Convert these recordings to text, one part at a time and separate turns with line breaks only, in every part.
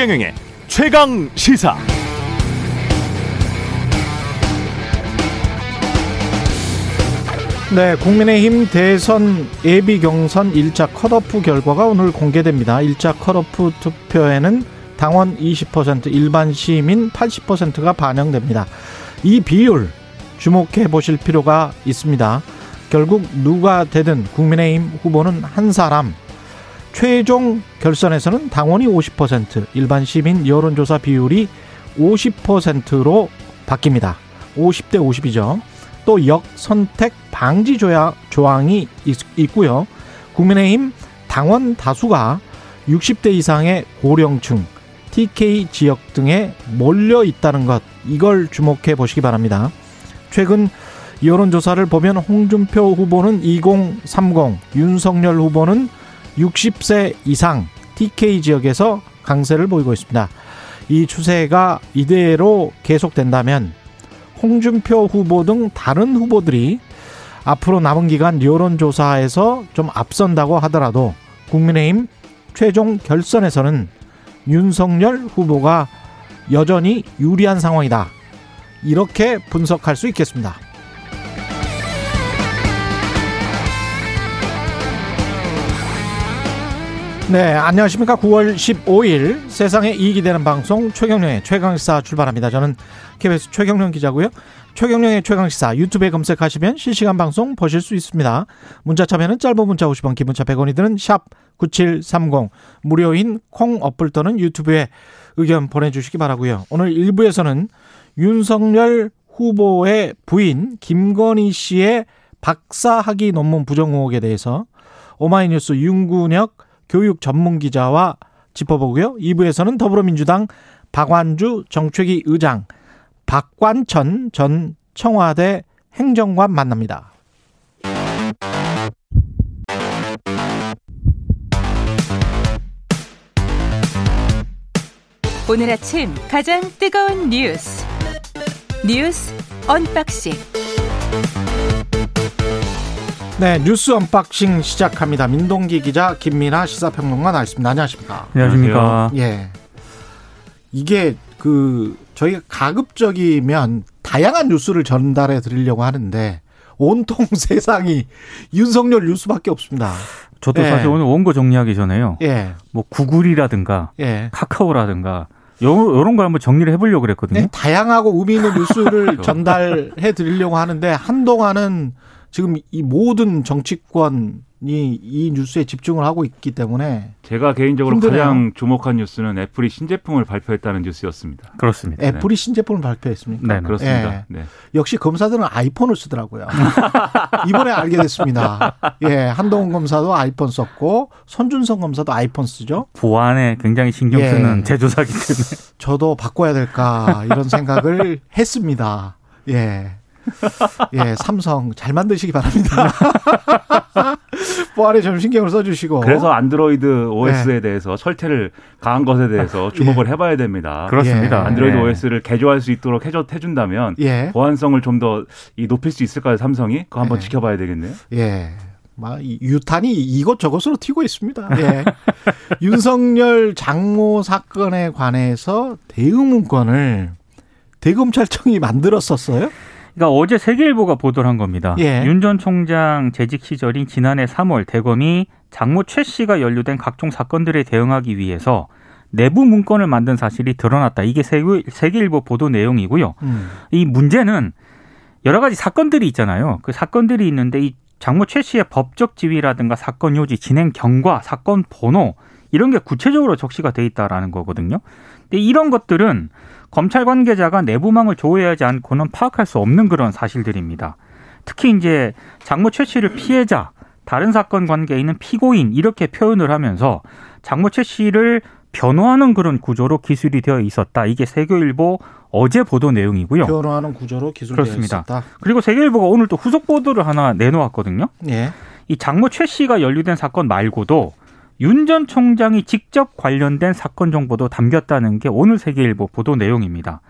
최경영의 최강 시사.
네, 국민의힘 대선 예비 경선 1차 컷오프 결과가 오늘 공개됩니다. 1차 컷오프 투표에는 당원 20%, 일반 시민 80%가 반영됩니다. 이 비율 주목해 보실 필요가 있습니다. 결국 누가 되든 국민의힘 후보는 한 사람. 최종 결선에서는 당원이 50%, 일반 시민 여론조사 비율이 50%로 바뀝니다. 50대 50이죠. 또 역선택 방지 조항이 있고요. 국민의힘 당원 다수가 60대 이상의 고령층, TK 지역 등에 몰려 있다는 것, 이걸 주목해 보시기 바랍니다. 최근 여론조사를 보면 홍준표 후보는 2030, 윤석열 후보는 60세 이상 TK 지역에서 강세를 보이고 있습니다. 이 추세가 이대로 계속된다면 홍준표 후보 등 다른 후보들이 앞으로 남은 기간 여론조사에서 좀 앞선다고 하더라도 국민의힘 최종 결선에서는 윤석열 후보가 여전히 유리한 상황이다. 이렇게 분석할 수 있겠습니다. 네, 안녕하십니까. 9월 15일 세상에 이익이 되는 방송 최경령의 최강시사 출발합니다. 저는 KBS 최경령 기자고요. 최경령의 최강시사 유튜브에 검색하시면 실시간 방송 보실 수 있습니다. 문자 참여는 짧은 문자 50원, 기본차 100원이 드는 샵 9730 무료인 콩 어플 또는 유튜브에 의견 보내주시기 바라고요. 오늘 1부에서는 윤석열 후보의 부인 김건희 씨의 박사학위 논문 부정 의혹에 대해서 오마이뉴스 윤군혁 교육 전문 기자와 짚어보고요. 2부에서는 더불어민주당 박완주 정책위 의장, 박관천 전 청와대 행정관 만납니다.
오늘 아침 가장 뜨거운 뉴스 뉴스 unboxing
네, 뉴스 unboxing 시작합니다. 민동기 기자, 김민하 시사평론가 나와 있습니다. 안녕하십니까?
안녕하십니까?
예. 이게 그 저희가 가급적이면 다양한 뉴스를 전달해 드리려고 하는데 온통 세상이 윤석열 뉴스밖에 없습니다.
저도 예. 사실 오늘 원고 정리하기 전에요. 예. 뭐 구글이라든가 예. 카카오라든가 요런 걸 한번 정리를 해보려고 그랬거든요. 네,
다양하고 의미 있는 뉴스를 전달해 드리려고 하는데 한동안은 지금 이 모든 정치권 이 뉴스에 집중을 하고 있기 때문에
제가 개인적으로 힘드네요. 가장 주목한 뉴스는 애플이 신제품을 발표했다는 뉴스였습니다.
그렇습니다.
애플이 네. 신제품을 발표했습니까?
네, 그렇습니다. 네. 네.
역시 검사들은 아이폰을 쓰더라고요. 이번에 알게 됐습니다. 예, 한동훈 검사도 아이폰 썼고 손준성 검사도 아이폰 쓰죠.
보안에 굉장히 신경 쓰는 예. 제조사기 때문에
저도 바꿔야 될까 이런 생각을 했습니다. 예. 예, 삼성 잘 만드시기 바랍니다. 보안에 좀 신경을 써주시고.
그래서 안드로이드 OS에 네. 대해서 철퇴를 가한 것에 대해서 주목을 예. 해봐야 됩니다.
그렇습니다.
예. 안드로이드 예. OS를 개조할 수 있도록 해줘, 해준다면 예. 보안성을 좀 더 높일 수 있을까요, 삼성이? 그거 한번 예. 지켜봐야 되겠네요.
예. 막 유탄이 이것저것으로 튀고 있습니다. 예. 윤석열 장모 사건에 관해서 대응 문건을 대검찰청이 만들었었어요?
그러니까 어제 세계일보가 보도를 한 겁니다. 예. 윤전 총장 재직 시절인 지난해 3월 대검이 장모 최 씨가 연루된 각종 사건들에 대응하기 위해서 내부 문건을 만든 사실이 드러났다. 이게 세계, 일보 보도 내용이고요. 음. 이 문제는 여러 가지 사건들이 있잖아요. 그 사건들이 있는데 이 장모 최 씨의 법적 지위라든가 사건 요지, 진행 경과, 사건 번호 이런 게 구체적으로 적시가 돼 있다라는 거거든요. 근데 이런 것들은 검찰 관계자가 내부망을 조회하지 않고는 파악할 수 없는 그런 사실들입니다. 특히 이제 장모 최 씨를 피해자, 다른 사건 관계에 있는 피고인 이렇게 표현을 하면서 장모 최 씨를 변호하는 그런 구조로 기술이 되어 있었다. 이게 세계일보 어제 보도 내용이고요.
변호하는 구조로 기술되어 그렇습니다. 있었다.
그리고 세계일보가 오늘 또 후속 보도를 하나 내놓았거든요. 예. 이 장모 최 씨가 연루된 사건 말고도 윤 전 총장이 직접 관련된 사건 정보도 담겼다는 게 오늘 세계일보 보도 내용입니다.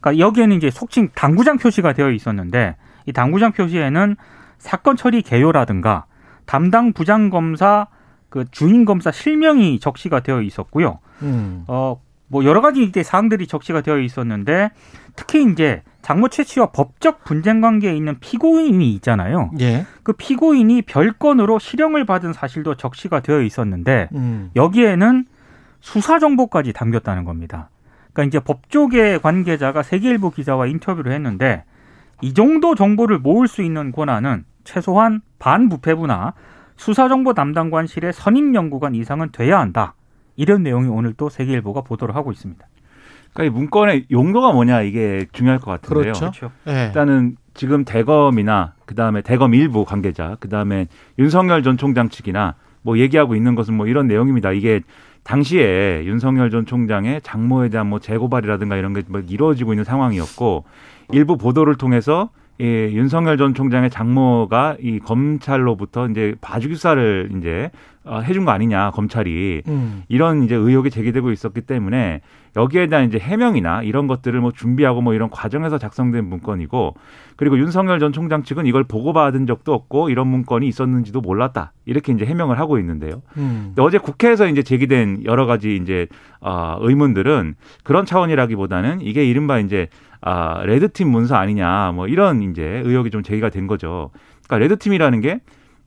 그러니까 여기에는 이제 속칭 당구장 표시가 되어 있었는데 이 당구장 표시에는 사건 처리 개요라든가 담당 부장 검사 그 주인 검사 실명이 적시가 되어 있었고요. 음. 어뭐 뭐 여러 가지 이제 사항들이 적시가 되어 있었는데 특히 이제 장모 최 씨와 법적 분쟁 관계에 있는 피고인이 있잖아요. 예. 그 피고인이 별건으로 실형을 받은 사실도 적시가 되어 있었는데 음. 여기에는 수사 정보까지 담겼다는 겁니다. 그러니까 이제 법조계 관계자가 세계일보 기자와 인터뷰를 했는데 이 정도 정보를 모을 수 있는 권한은 최소한 반부패부나 수사정보 담당관실의 선임 연구관 이상은 돼야 한다. 이런 내용이 오늘 또 세계일보가 보도를 하고 있습니다.
그러니까 이 문건의 용도가 뭐냐 이게 중요할 것 같은데요.
그렇죠. 그렇죠.
네. 일단은 지금 대검이나 그다음에 대검 일부 관계자, 그다음에 윤석열 전 총장 측이나 뭐 얘기하고 있는 것은 뭐 이런 내용입니다. 이게 당시에 윤석열 전 총장의 장모에 대한 뭐 재고발이라든가 이런 게 뭐 이루어지고 있는 상황이었고 일부 보도를 통해서 예, 윤석열 전 총장의 장모가 이 검찰로부터 이제 봐주기 수사를 이제 어, 해준 거 아니냐 검찰이 음. 이런 이제 의혹이 제기되고 있었기 때문에 여기에 대한 이제 해명이나 이런 것들을 뭐 준비하고 뭐 이런 과정에서 작성된 문건이고 그리고 윤석열 전 총장 측은 이걸 보고받은 적도 없고 이런 문건이 있었는지도 몰랐다 이렇게 이제 해명을 하고 있는데요. 음. 근데 어제 국회에서 이제 제기된 여러 가지 이제 어, 의문들은 그런 차원이라기보다는 이게 이른바 이제 아, 레드팀 문서 아니냐 뭐 이런 이제 의혹이 좀 제기가 된 거죠. 그러니까 레드팀이라는 게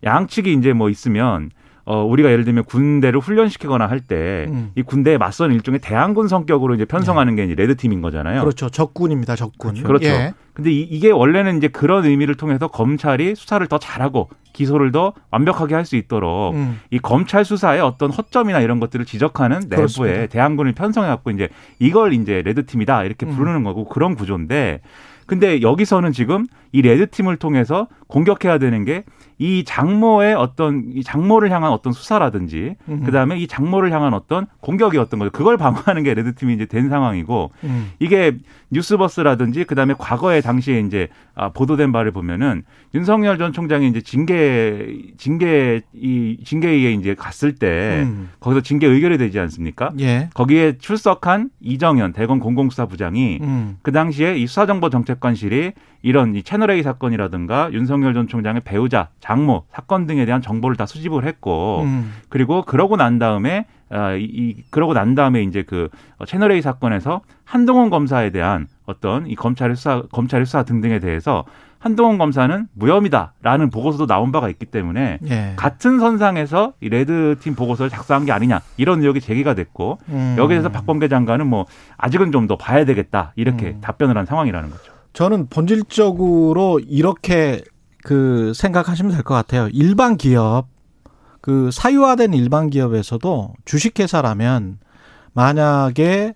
양측이 이제 뭐 있으면 어, 우리가 예를 들면 군대를 훈련시키거나 할 때이 음. 군대에 맞선 일종의 대항군 성격으로 이제 편성하는 게 이제 레드팀인 거잖아요.
그렇죠. 적군입니다. 적군.
그렇죠. 그렇죠. 예. 근데 이, 게 원래는 이제 그런 의미를 통해서 검찰이 수사를 더 잘하고 기소를 더 완벽하게 할 수 있도록 음. 이 검찰 수사의 어떤 허점이나 이런 것들을 지적하는 내부에 그렇습니다. 대항군을 편성해 갖고 이제 이걸 이제 레드팀이다 이렇게 음. 부르는 거고 그런 구조인데 근데 여기서는 지금 이 red team을 통해서 공격해야 되는 게 이 장모의 어떤 이 장모를 향한 어떤 수사라든지 음. 그다음에 이 장모를 향한 어떤 공격이 어떤 거죠. 그걸 방어하는 게 red team이 이제 된 상황이고 음. 이게 뉴스버스라든지 그다음에 과거에 당시에 이제 아, 보도된 바를 보면은 윤석열 전 총장이 이제 징계 징계 이 징계위에 이제 갔을 때 음. 거기서 징계 의결이 되지 않습니까? 예. 거기에 출석한 이정현 대검 공공수사부장이 음. 그 당시에 이 수사정보정책관실이 이런 이 채널 A 사건이라든가 윤석열 전 총장의 배우자, 장모 사건 등에 대한 정보를 다 수집을 했고 음. 그리고 그러고 난 다음에 아, 이, 이 그러고 난 다음에 이제 그 채널 A 사건에서 한동훈 검사에 대한 어떤 이 검찰의 수사 검찰의 수사 등등에 대해서 한동훈 검사는 무혐의다라는 보고서도 나온 바가 있기 때문에 예. 같은 선상에서 이 레드 팀 보고서를 작성한 게 아니냐 이런 의혹이 제기가 됐고 음. 여기에서 박범계 장관은 뭐 아직은 좀 더 봐야 되겠다 이렇게 음. 답변을 한 상황이라는 거죠.
저는 본질적으로 이렇게 그 생각하시면 될 것 같아요. 일반 기업 그 사유화된 일반 기업에서도 주식회사라면 만약에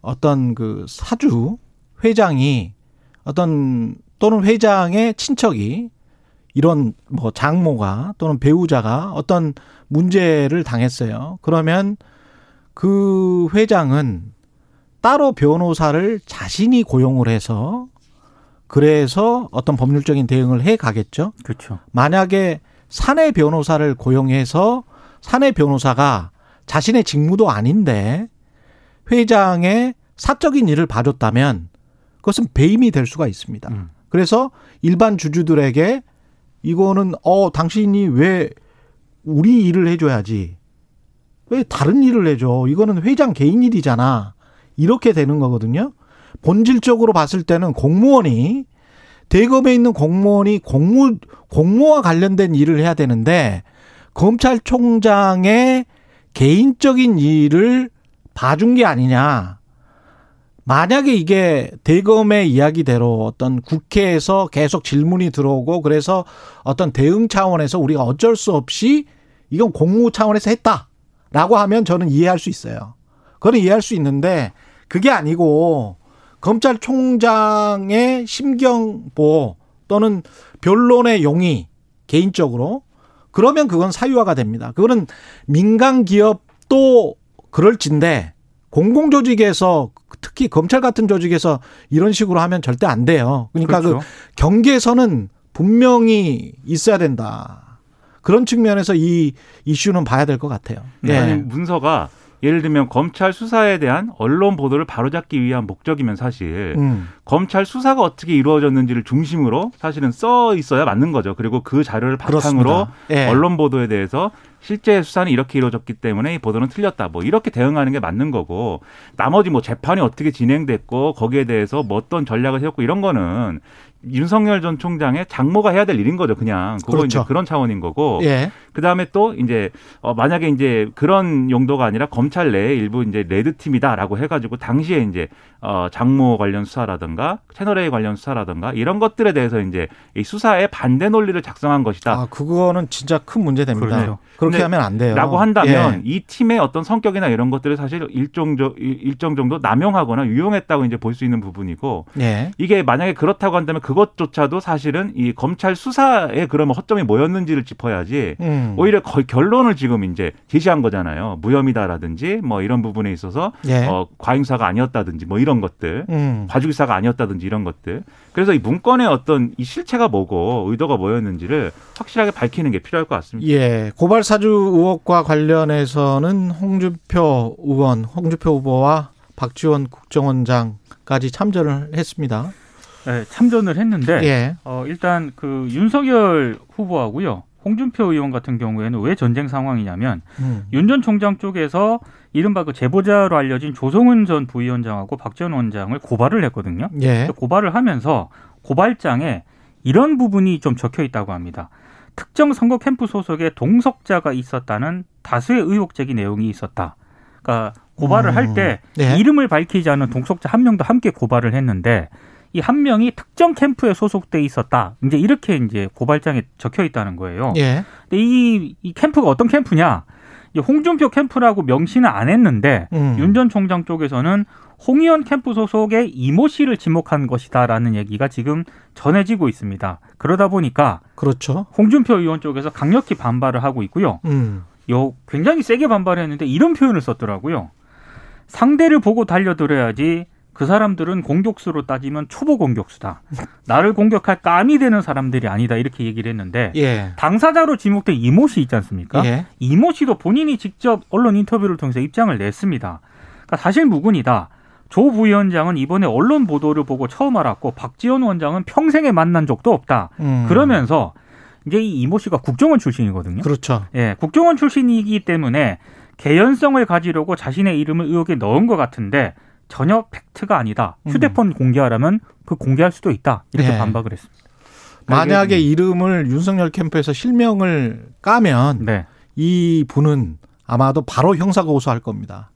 어떤 그 사주 회장이 어떤 또는 회장의 친척이 이런 뭐 장모가 또는 배우자가 어떤 문제를 당했어요. 그러면 그 회장은 따로 변호사를 자신이 고용을 해서 그래서 어떤 법률적인 대응을 해 가겠죠.
그렇죠.
만약에 사내 변호사를 고용해서 사내 변호사가 자신의 직무도 아닌데 회장의 사적인 일을 봐줬다면 그것은 배임이 될 수가 있습니다. 음. 그래서 일반 주주들에게 이거는 어 당신이 왜 우리 일을 해줘야지 왜 다른 일을 해줘 이거는 회장 개인 일이잖아 이렇게 되는 거거든요. 본질적으로 봤을 때는 공무원이 대검에 있는 공무원이 공무 공무와 관련된 일을 해야 되는데 검찰총장의 개인적인 일을 봐준 게 아니냐. 만약에 이게 대검의 이야기대로 어떤 국회에서 계속 질문이 들어오고 그래서 어떤 대응 차원에서 우리가 어쩔 수 없이 이건 공무 차원에서 했다라고 하면 저는 이해할 수 있어요. 그건 이해할 수 있는데 그게 아니고 검찰총장의 심경보 또는 변론의 용의 개인적으로 그러면 그건 사유화가 됩니다. 그거는 민간 기업도 그럴진데 공공조직에서 특히 검찰 같은 조직에서 이런 식으로 하면 절대 안 돼요. 그러니까 그 그렇죠. 그 경계선은 분명히 있어야 된다. 그런 측면에서 이 이슈는 봐야 될 것 같아요.
네. 네. 문서가 예를 들면 검찰 수사에 대한 언론 보도를 바로잡기 위한 목적이면 사실 음. 검찰 수사가 어떻게 이루어졌는지를 중심으로 사실은 써 있어야 맞는 거죠. 그리고 그 자료를 바탕으로 예. 언론 보도에 대해서 실제 수사는 이렇게 이루어졌기 때문에 이 보도는 틀렸다. 뭐 이렇게 대응하는 게 맞는 거고 나머지 뭐 재판이 어떻게 진행됐고 거기에 대해서 뭐 어떤 전략을 세웠고 이런 거는 윤석열 전 총장의 장모가 해야 될 일인 거죠, 그냥. 그거 그렇죠. 이제 그런 차원인 거고. 예. 그 다음에 또 이제 어 만약에 이제 그런 용도가 아니라 검찰 내에 일부 이제 레드 팀이다라고 해가지고 당시에 이제 어 장모 관련 수사라든가 채널 A 관련 수사라든가 이런 것들에 대해서 이제 이 수사에 반대 논리를 작성한 것이다.
아 그거는 진짜 큰 문제 됩니다. 그렇죠. 그렇게 하면 안 돼요.
라고 한다면 예. 이 팀의 어떤 성격이나 이런 것들을 사실 일정 일정 정도 남용하거나 유용했다고 이제 볼 수 있는 부분이고 예. 이게 만약에 그렇다고 한다면 그 그것조차도 사실은 이 검찰 수사에 그러면 허점이 뭐였는지를 짚어야지 음. 오히려 결론을 지금 이제 제시한 거잖아요. 무혐의다라든지 뭐 이런 부분에 있어서 예. 어, 과잉사가 아니었다든지 뭐 이런 것들, 음. 과주기사가 아니었다든지 이런 것들. 그래서 이 문건의 어떤 이 실체가 뭐고 의도가 뭐였는지를 확실하게 밝히는 게 필요할 것 같습니다.
예, 고발 사주 의혹과 관련해서는 홍준표 의원, 홍준표 후보와 박지원 국정원장까지 참전을 했습니다.
네, 참전을 했는데 예. 어, 일단 그 윤석열 후보하고요. 홍준표 의원 같은 경우에는 왜 전쟁 상황이냐면 음. 윤전 총장 쪽에서 이른바 그 제보자로 알려진 조성은 전 부위원장하고 박지원 원장을 고발을 했거든요. 예. 고발을 하면서 고발장에 이런 부분이 좀 적혀 있다고 합니다. 특정 선거 캠프 소속의 동석자가 있었다는 다수의 의혹 제기 내용이 있었다. 그러니까 고발을 음. 할때 네. 이름을 밝히지 않은 동석자 한 명도 함께 고발을 했는데 이 한 명이 특정 캠프에 소속돼 있었다. 이제 이렇게 이제 고발장에 적혀 있다는 거예요. 예. 근데 이, 이 캠프가 어떤 캠프냐? 홍준표 캠프라고 명시는 안 했는데 음. 윤전 총장 쪽에서는 홍의원 캠프 소속의 이모 씨를 지목한 것이다라는 얘기가 지금 전해지고 있습니다. 그러다 보니까
그렇죠.
홍준표 의원 쪽에서 강력히 반발을 하고 있고요. 음. 요 굉장히 세게 반발했는데 이런 표현을 썼더라고요. 상대를 보고 달려들어야지 그 사람들은 공격수로 따지면 초보 공격수다. 나를 공격할 감이 되는 사람들이 아니다. 이렇게 얘기를 했는데 예. 당사자로 지목된 이모 씨 있지 않습니까? 예. 이모 씨도 본인이 직접 언론 인터뷰를 통해서 입장을 냈습니다. 그러니까 사실 무근이다. 조 부위원장은 이번에 언론 보도를 보고 처음 알았고 박지원 원장은 평생에 만난 적도 없다. 음. 그러면서 이제 이 이모 씨가 국정원 출신이거든요.
그렇죠.
예, 국정원 출신이기 때문에 개연성을 가지려고 자신의 이름을 의혹에 넣은 것 같은데 전혀 팩트가 아니다. 음. 휴대폰 음. 공개하라면 그 공개할 수도 있다. 이렇게 네. 반박을 했습니다.
만약에 이름을 윤석열 캠프에서 실명을 까면 네. 이 분은 아마도 바로 형사 고소할 겁니다.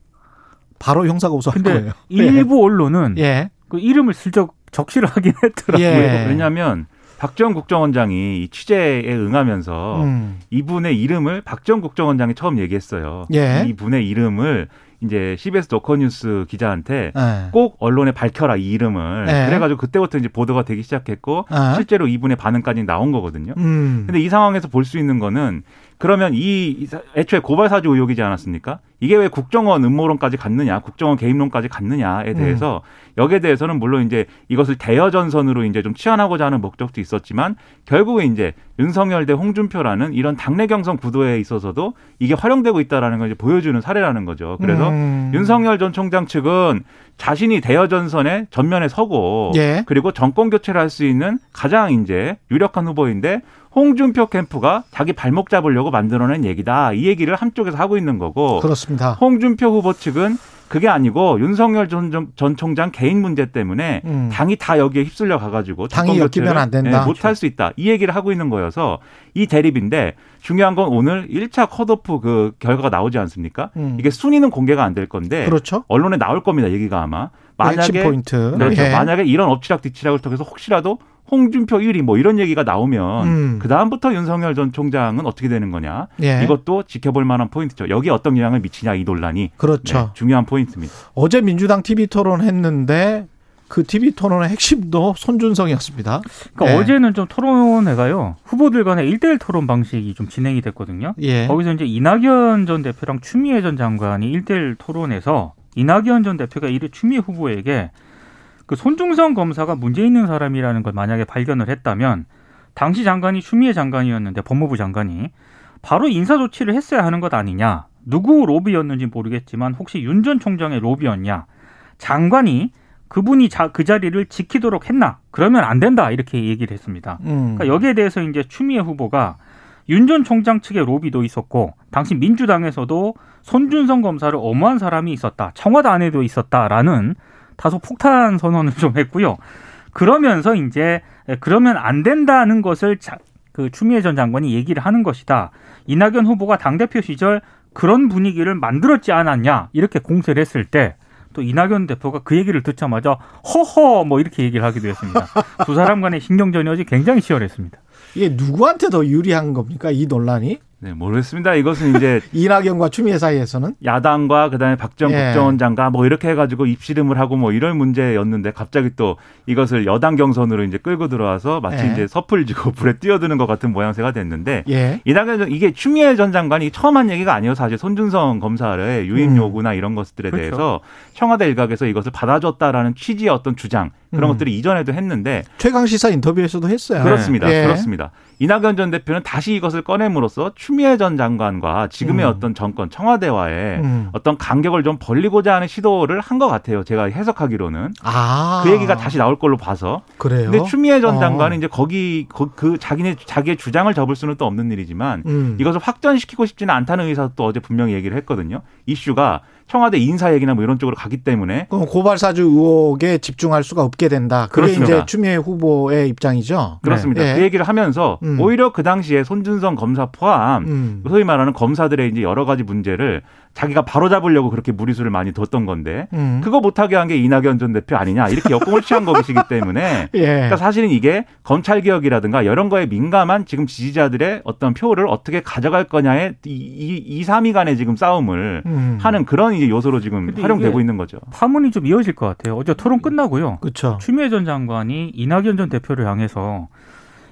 바로 형사 고소 할 거예요.
일부 네. 언론은 예. 그 이름을 슬쩍 적시를 하긴 했더라고요. 예.
왜냐하면 박지원 국정원장이 이 취재에 응하면서 음. 이분의 이름을 박지원 국정원장이 처음 얘기했어요. 예. 이분의 이름을 이제 CBS 노컷뉴스 기자한테 네. 꼭 언론에 밝혀라 이 이름을 네. 그래가지고 그때부터 이제 보도가 되기 시작했고 네. 실제로 이분의 반응까지 나온 거거든요. 음. 근데 이 상황에서 볼 수 있는 거는 그러면 이 애초에 고발 사주 의혹이지 않았습니까? 이게 왜 국정원 음모론까지 갔느냐, 국정원 개입론까지 갔느냐에 대해서 음. 여기에 대해서는 물론 이제 이것을 대여 전선으로 이제 좀 치환하고자 하는 목적도 있었지만 결국에 이제 윤석열 대 홍준표라는 이런 당내 경선 구도에 있어서도 이게 활용되고 있다라는 걸 이제 보여주는 사례라는 거죠. 그래서 음. 윤석열 전 총장 측은 자신이 대여 전선에 전면에 서고 예. 그리고 정권 교체를 할 수 있는 가장 이제 유력한 후보인데 홍준표 캠프가 자기 발목 잡으려고 만들어낸 얘기다. 이 얘기를 한쪽에서 하고 있는 거고.
그렇습니다.
홍준표 후보 측은 그게 아니고 윤석열 전, 전 총장 개인 문제 때문에 음. 당이 다 여기에 휩쓸려 가가지고
당이 엮이면 안 된다.
네, 못할 수 있다. 이 얘기를 하고 있는 거여서 이 대립인데 중요한 건 오늘 1차 컷오프 그 결과가 나오지 않습니까? 음. 이게 순위는 공개가 안 될 건데
그렇죠.
언론에 나올 겁니다. 얘기가 아마
만약에 포인트.
그렇죠. 예. 만약에 이런 엎치락 뒤치락을 통해서 혹시라도 홍준표 1위 뭐 이런 얘기가 나오면 음. 그 다음부터 윤석열 전 총장은 어떻게 되는 거냐 예. 이것도 지켜볼 만한 포인트죠. 여기 어떤 영향을 미치냐 이 논란이
그렇죠. 네,
중요한 포인트입니다.
어제 민주당 TV 토론했는데 그 TV 토론의 핵심도 손준성이었습니다.
그러니까 네. 어제는 좀 토론회가요 후보들 간의 일대일 토론 방식이 좀 진행이 됐거든요. 예. 거기서 이제 이낙연 전 대표랑 추미애 전 장관이 일대일 토론에서 이낙연 전 대표가 이를 추미애 후보에게 그 손중성 검사가 문제 있는 사람이라는 걸 만약에 발견을 했다면 당시 장관이 추미애 장관이었는데 법무부 장관이 바로 인사 조치를 했어야 하는 것 아니냐. 누구 로비였는지 모르겠지만 혹시 윤 전 총장의 로비였냐. 장관이 그분이 자, 그 자리를 지키도록 했나? 그러면 안 된다 이렇게 얘기를 했습니다. 음. 그러니까 여기에 대해서 이제 추미애 후보가 윤 전 총장 측의 로비도 있었고 당시 민주당에서도 손준성 검사를 엄호한 사람이 있었다. 청와대 안에도 있었다라는 다소 폭탄 선언을 좀 했고요. 그러면서 이제 그러면 안 된다는 것을 자, 그 추미애 전 장관이 얘기를 하는 것이다. 이낙연 후보가 당대표 시절 그런 분위기를 만들었지 않았냐 이렇게 공세를 했을 때 또 이낙연 대표가 그 얘기를 듣자마자 허허 뭐 이렇게 얘기를 하기도 했습니다. 두 사람 간의 신경전이 굉장히 치열했습니다.
이게 누구한테 더 유리한 겁니까 이 논란이?
네, 모르겠습니다. 이것은 이제
이낙연과 추미애 사이에서는
야당과 그다음에 박정 예. 국정원장과 뭐 이렇게 해가지고 입씨름을 하고 뭐 이런 문제였는데 갑자기 또 이것을 여당 경선으로 이제 끌고 들어와서 마치 예. 이제 섣을 지고 불에 뛰어드는 것 같은 모양새가 됐는데 예. 이낙연 이게 추미애 전 장관이 처음 한 얘기가 아니어서 사실 손준성 검사의 유임 음. 요구나 음. 이런 것들에 그렇죠. 대해서 청와대 일각에서 이것을 받아줬다라는 취지의 어떤 주장 그런 음. 것들이 이전에도 했는데
최강 시사 인터뷰에서도 했어요.
그렇습니다. 예. 그렇습니다. 이낙연 전 대표는 다시 이것을 꺼냄으로써 추미애 전 장관과 지금의 음. 어떤 정권 청와대와의 음. 어떤 간격을 좀 벌리고자 하는 시도를 한 것 같아요. 제가 해석하기로는 아. 그 얘기가 다시 나올 걸로 봐서.
그래요.
근데 추미애 전 어. 장관은 이제 거기 그, 그 자기네 자기의 주장을 접을 수는 또 없는 일이지만 음. 이것을 확전시키고 싶지는 않다는 의사도 또 어제 분명히 얘기를 했거든요. 이슈가 청와대 인사 얘기나 뭐 이런 쪽으로 가기 때문에
그럼 고발 사주 의혹에 집중할 수가 없게 된다. 그게 그렇습니다. 이제 추미애 후보의 입장이죠.
그렇습니다. 네. 그 얘기를 하면서 음. 오히려 그 당시에 손준성 검사 포함 음. 소위 말하는 검사들의 이제 여러 가지 문제를 자기가 바로 잡으려고 그렇게 무리수를 많이 뒀던 건데 음. 그거 못하게 한 게 이낙연 전 대표 아니냐 이렇게 역공을 취한 것이기 때문에 예. 그러니까 사실은 이게 검찰 개혁이라든가 이런 거에 민감한 지금 지지자들의 어떤 표를 어떻게 가져갈 거냐의 이, 이, 이 3위 간의 지금 싸움을 음. 하는 그런 이제 요소로 지금 활용되고 있는 거죠.
파문이 좀 이어질 것 같아요. 어제 토론 끝나고요.
그렇죠.
추미애 전 장관이 이낙연 전 대표를 향해서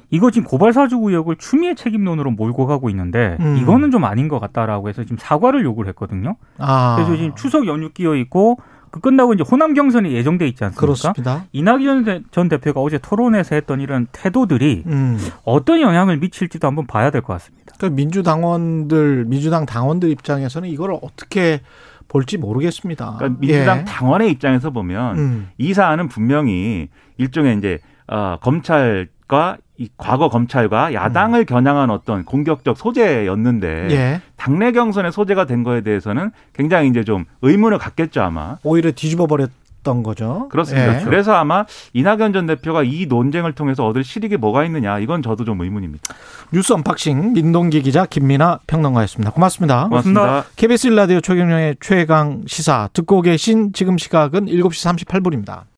이거 지금 고발 사주 의혹을 추미애 책임론으로 몰고 가고 있는데 음. 이거는 좀 아닌 것 같다라고 해서 지금 사과를 요구를 했거든요. 아. 그래서 지금 추석 연휴 끼어 있고 그 끝나고 이제 호남 경선이 예정돼 있지 않습니까?
그렇습니다.
이낙연 전 대표가 어제 토론에서 했던 이런 태도들이 음. 어떤 영향을 미칠지도 한번 봐야 될 것 같습니다.
그 민주당원들 민주당 당원들 입장에서는 이걸 어떻게 볼지 모르겠습니다.
그러니까 민주당 예. 당원의 입장에서 보면 음. 이 사안은 분명히 일종의 이제 어, 검찰과 이 과거 검찰과 야당을 음. 겨냥한 어떤 공격적 소재였는데 예. 당내 경선의 소재가 된 거에 대해서는 굉장히 이제 좀 의문을 갖겠죠 아마.
오히려 뒤집어 버렸던 거죠.
그렇습니다. 예. 그래서 아마 이낙연 전 대표가 이 논쟁을 통해서 얻을 실익이 뭐가 있느냐 이건 저도 좀 의문입니다.
뉴스 unboxing 민동기 기자 김민하 평론가였습니다. 고맙습니다.
고맙습니다.
KBS 일라디오 최경영의 최강 시사 듣고 계신 지금 시각은 7시 38분입니다.